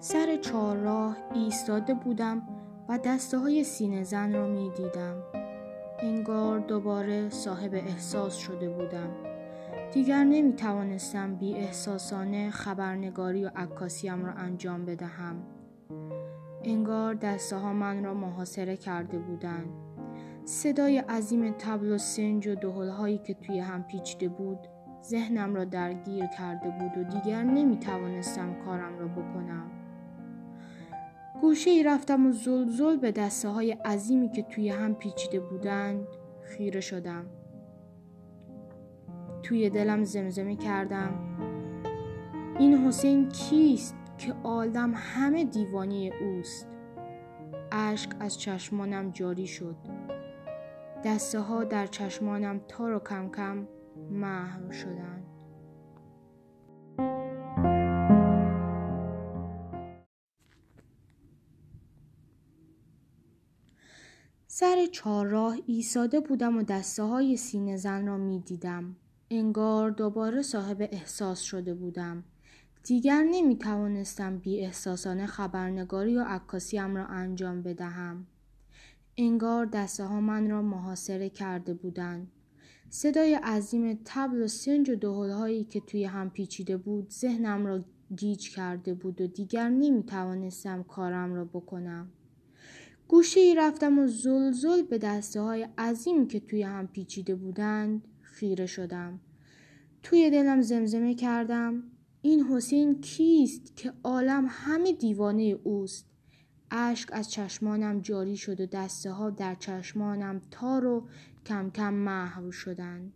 سر چهارراه ایستاده بودم و دسته های سینه زن را می دیدم. انگار دوباره صاحب احساس شده بودم. دیگر نمی توانستم بی احساسانه خبرنگاری و عکاسیم را انجام بدهم. انگار دسته ها من را محاصره کرده بودند. صدای عظیم تبل و سنج و دهل هایی که توی هم پیچیده بود ذهنم را درگیر کرده بود و دیگر نمی توانستم کارم را بکنم. گوشه ای رفتم و زلزل به دسته های عظیمی که توی هم پیچیده بودند خیره شدم. توی دلم زمزمه کردم. این حسین کیست که آدم همه دیوانی اوست؟ اشک از چشمانم جاری شد. دسته ها در چشمانم تار و کم کم محو شدند سر چهارراه ایستاده بودم و دسته های سینه زن را می دیدم. انگار دوباره صاحب احساس شده بودم. دیگر نمی توانستم بی احساسانه خبرنگاری و عکاسیم را انجام بدهم. انگار دسته ها من را محاصره کرده بودند. صدای عظیم تبل و سنج و دهل هایی که توی هم پیچیده بود ذهنم را گیج کرده بود و دیگر نمی توانستم کارم را بکنم. گوشه ای رفتم و زلزل به دسته های عظیمی که توی هم پیچیده بودند خیره شدم. توی دلم زمزمه کردم. این حسین کیست که عالم همه دیوانه اوست؟ اشک از چشمانم جاری شد و دسته ها در چشمانم تار و کم کم محو شدند.